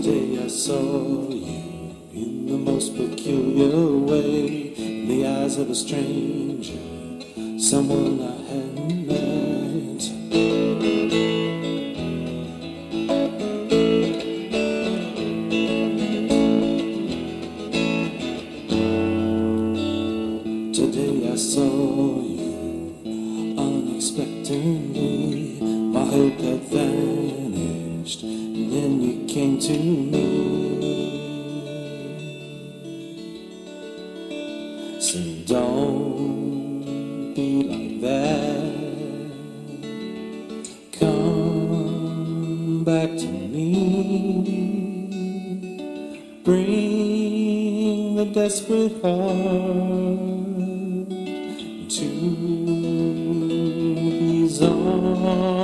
Today I saw you in the most peculiar way, in the eyes of a stranger, someone I hadn't met. Today I saw you unexpectedly, my hope had vanished, and then you came to me. So don't be like that. Come back to me. Bring the desperate heart to these arms.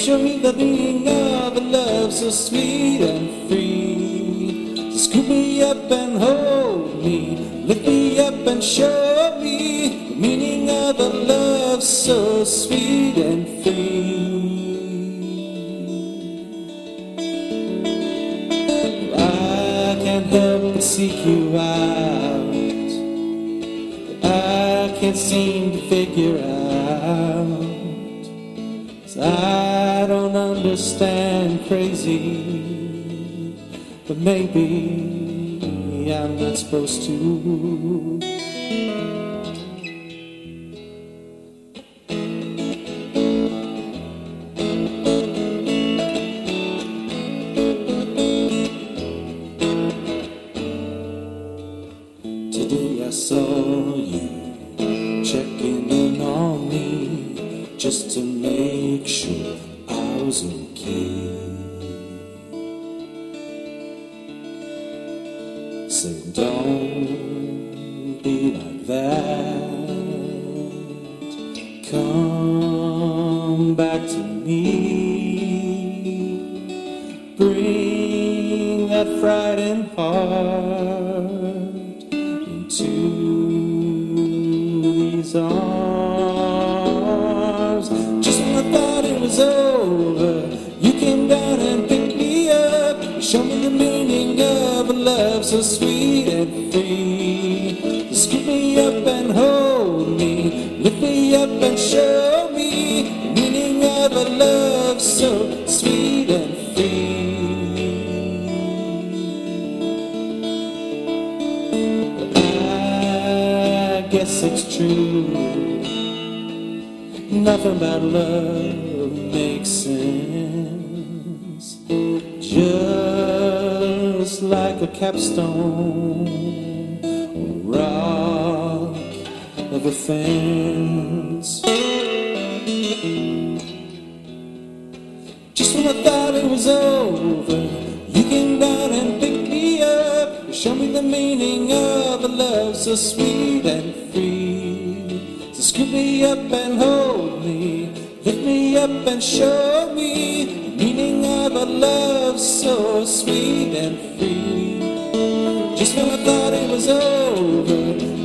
Show me the meaning of a love so sweet and free. Scoop me up and hold me, lift me up and show me the meaning of a love so sweet and free. I can't help but seek you out. I can't seem to figure out. I understand crazy, but maybe I'm not supposed to. Today I saw you checking in on me just to make sure I was. Say, don't be like that. Come back to me. Bring that frightened heart so sweet and free. You scoop me up and hold me, lift me up and show me the meaning of a love so sweet and free. I guess it's true. Nothing about love makes sense. Just like a capstone or rock of a fence. Just when I thought it was over, you came down and picked me up. You showed me the meaning of a love so sweet and free. So scoop me up and hold me, lift me up and show of a love so sweet and free. Just when I thought it was over,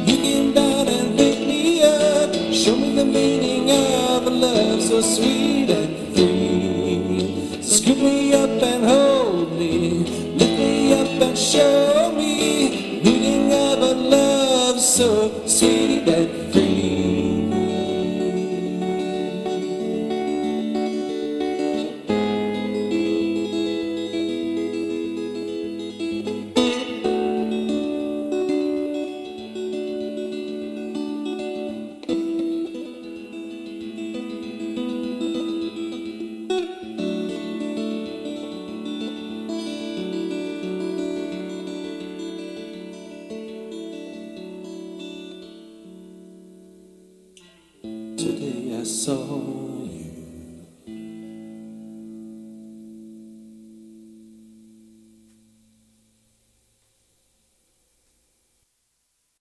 you came down and picked me up. Show me the meaning of a love so sweet and free. Scoop me up and hold me, lift me up and show me meaning of a love so sweet and free. Saw